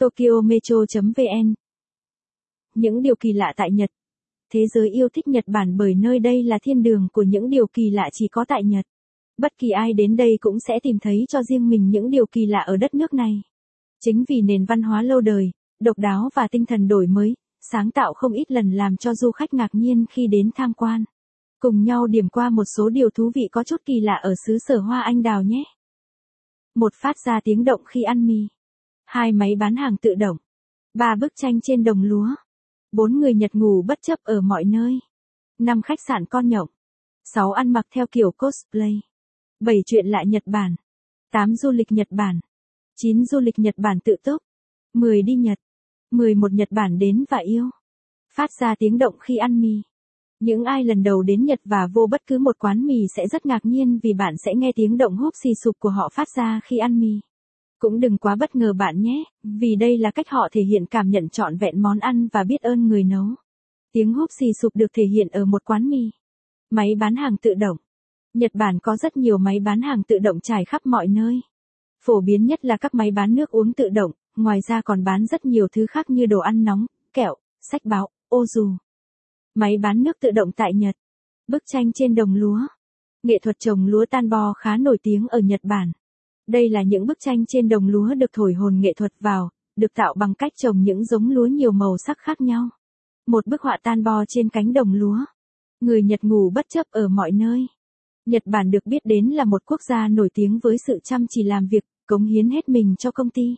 TokyoMetro.vn Những điều kỳ lạ tại Nhật Thế giới yêu thích Nhật Bản bởi nơi đây là thiên đường của những điều kỳ lạ chỉ có tại Nhật. Bất kỳ ai đến đây cũng sẽ tìm thấy cho riêng mình những điều kỳ lạ ở đất nước này. Chính vì nền văn hóa lâu đời, độc đáo và tinh thần đổi mới, sáng tạo không ít lần làm cho du khách ngạc nhiên khi đến tham quan. Cùng nhau điểm qua một số điều thú vị có chút kỳ lạ ở xứ sở hoa anh đào nhé. Một phát ra tiếng động khi ăn mì. Hai máy bán hàng tự động. Ba bức tranh trên đồng lúa. Bốn người Nhật ngủ bất chấp ở mọi nơi. Năm khách sạn con nhộng. Sáu ăn mặc theo kiểu cosplay. Bảy chuyện lạ Nhật Bản. Tám du lịch Nhật Bản. Chín du lịch Nhật Bản tự túc. Mười đi Nhật. Mười một Nhật Bản đến và yêu. Phát ra tiếng động khi ăn mì. Những ai lần đầu đến Nhật và vô bất cứ một quán mì sẽ rất ngạc nhiên vì bạn sẽ nghe tiếng động húp xì sụp của họ phát ra khi ăn mì. Cũng đừng quá bất ngờ bạn nhé, vì đây là cách họ thể hiện cảm nhận trọn vẹn món ăn và biết ơn người nấu. Tiếng húp xì sụp được thể hiện ở một quán mì. Máy bán hàng tự động. Nhật Bản có rất nhiều máy bán hàng tự động trải khắp mọi nơi. Phổ biến nhất là các máy bán nước uống tự động, ngoài ra còn bán rất nhiều thứ khác như đồ ăn nóng, kẹo, sách báo, ô dù. Máy bán nước tự động tại Nhật. Bức tranh trên đồng lúa. Nghệ thuật trồng lúa tan bo khá nổi tiếng ở Nhật Bản. Đây là những bức tranh trên đồng lúa được thổi hồn nghệ thuật vào, được tạo bằng cách trồng những giống lúa nhiều màu sắc khác nhau. Một bức họa tan bo trên cánh đồng lúa. Người Nhật ngủ bất chấp ở mọi nơi. Nhật Bản được biết đến là một quốc gia nổi tiếng với sự chăm chỉ làm việc, cống hiến hết mình cho công ty.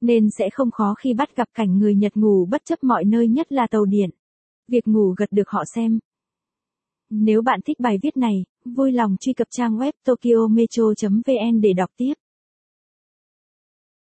Nên sẽ không khó khi bắt gặp cảnh người Nhật ngủ bất chấp mọi nơi nhất là tàu điện. Việc ngủ gật được họ xem. Nếu bạn thích bài viết này, vui lòng truy cập trang web tokyometro.vn để đọc tiếp.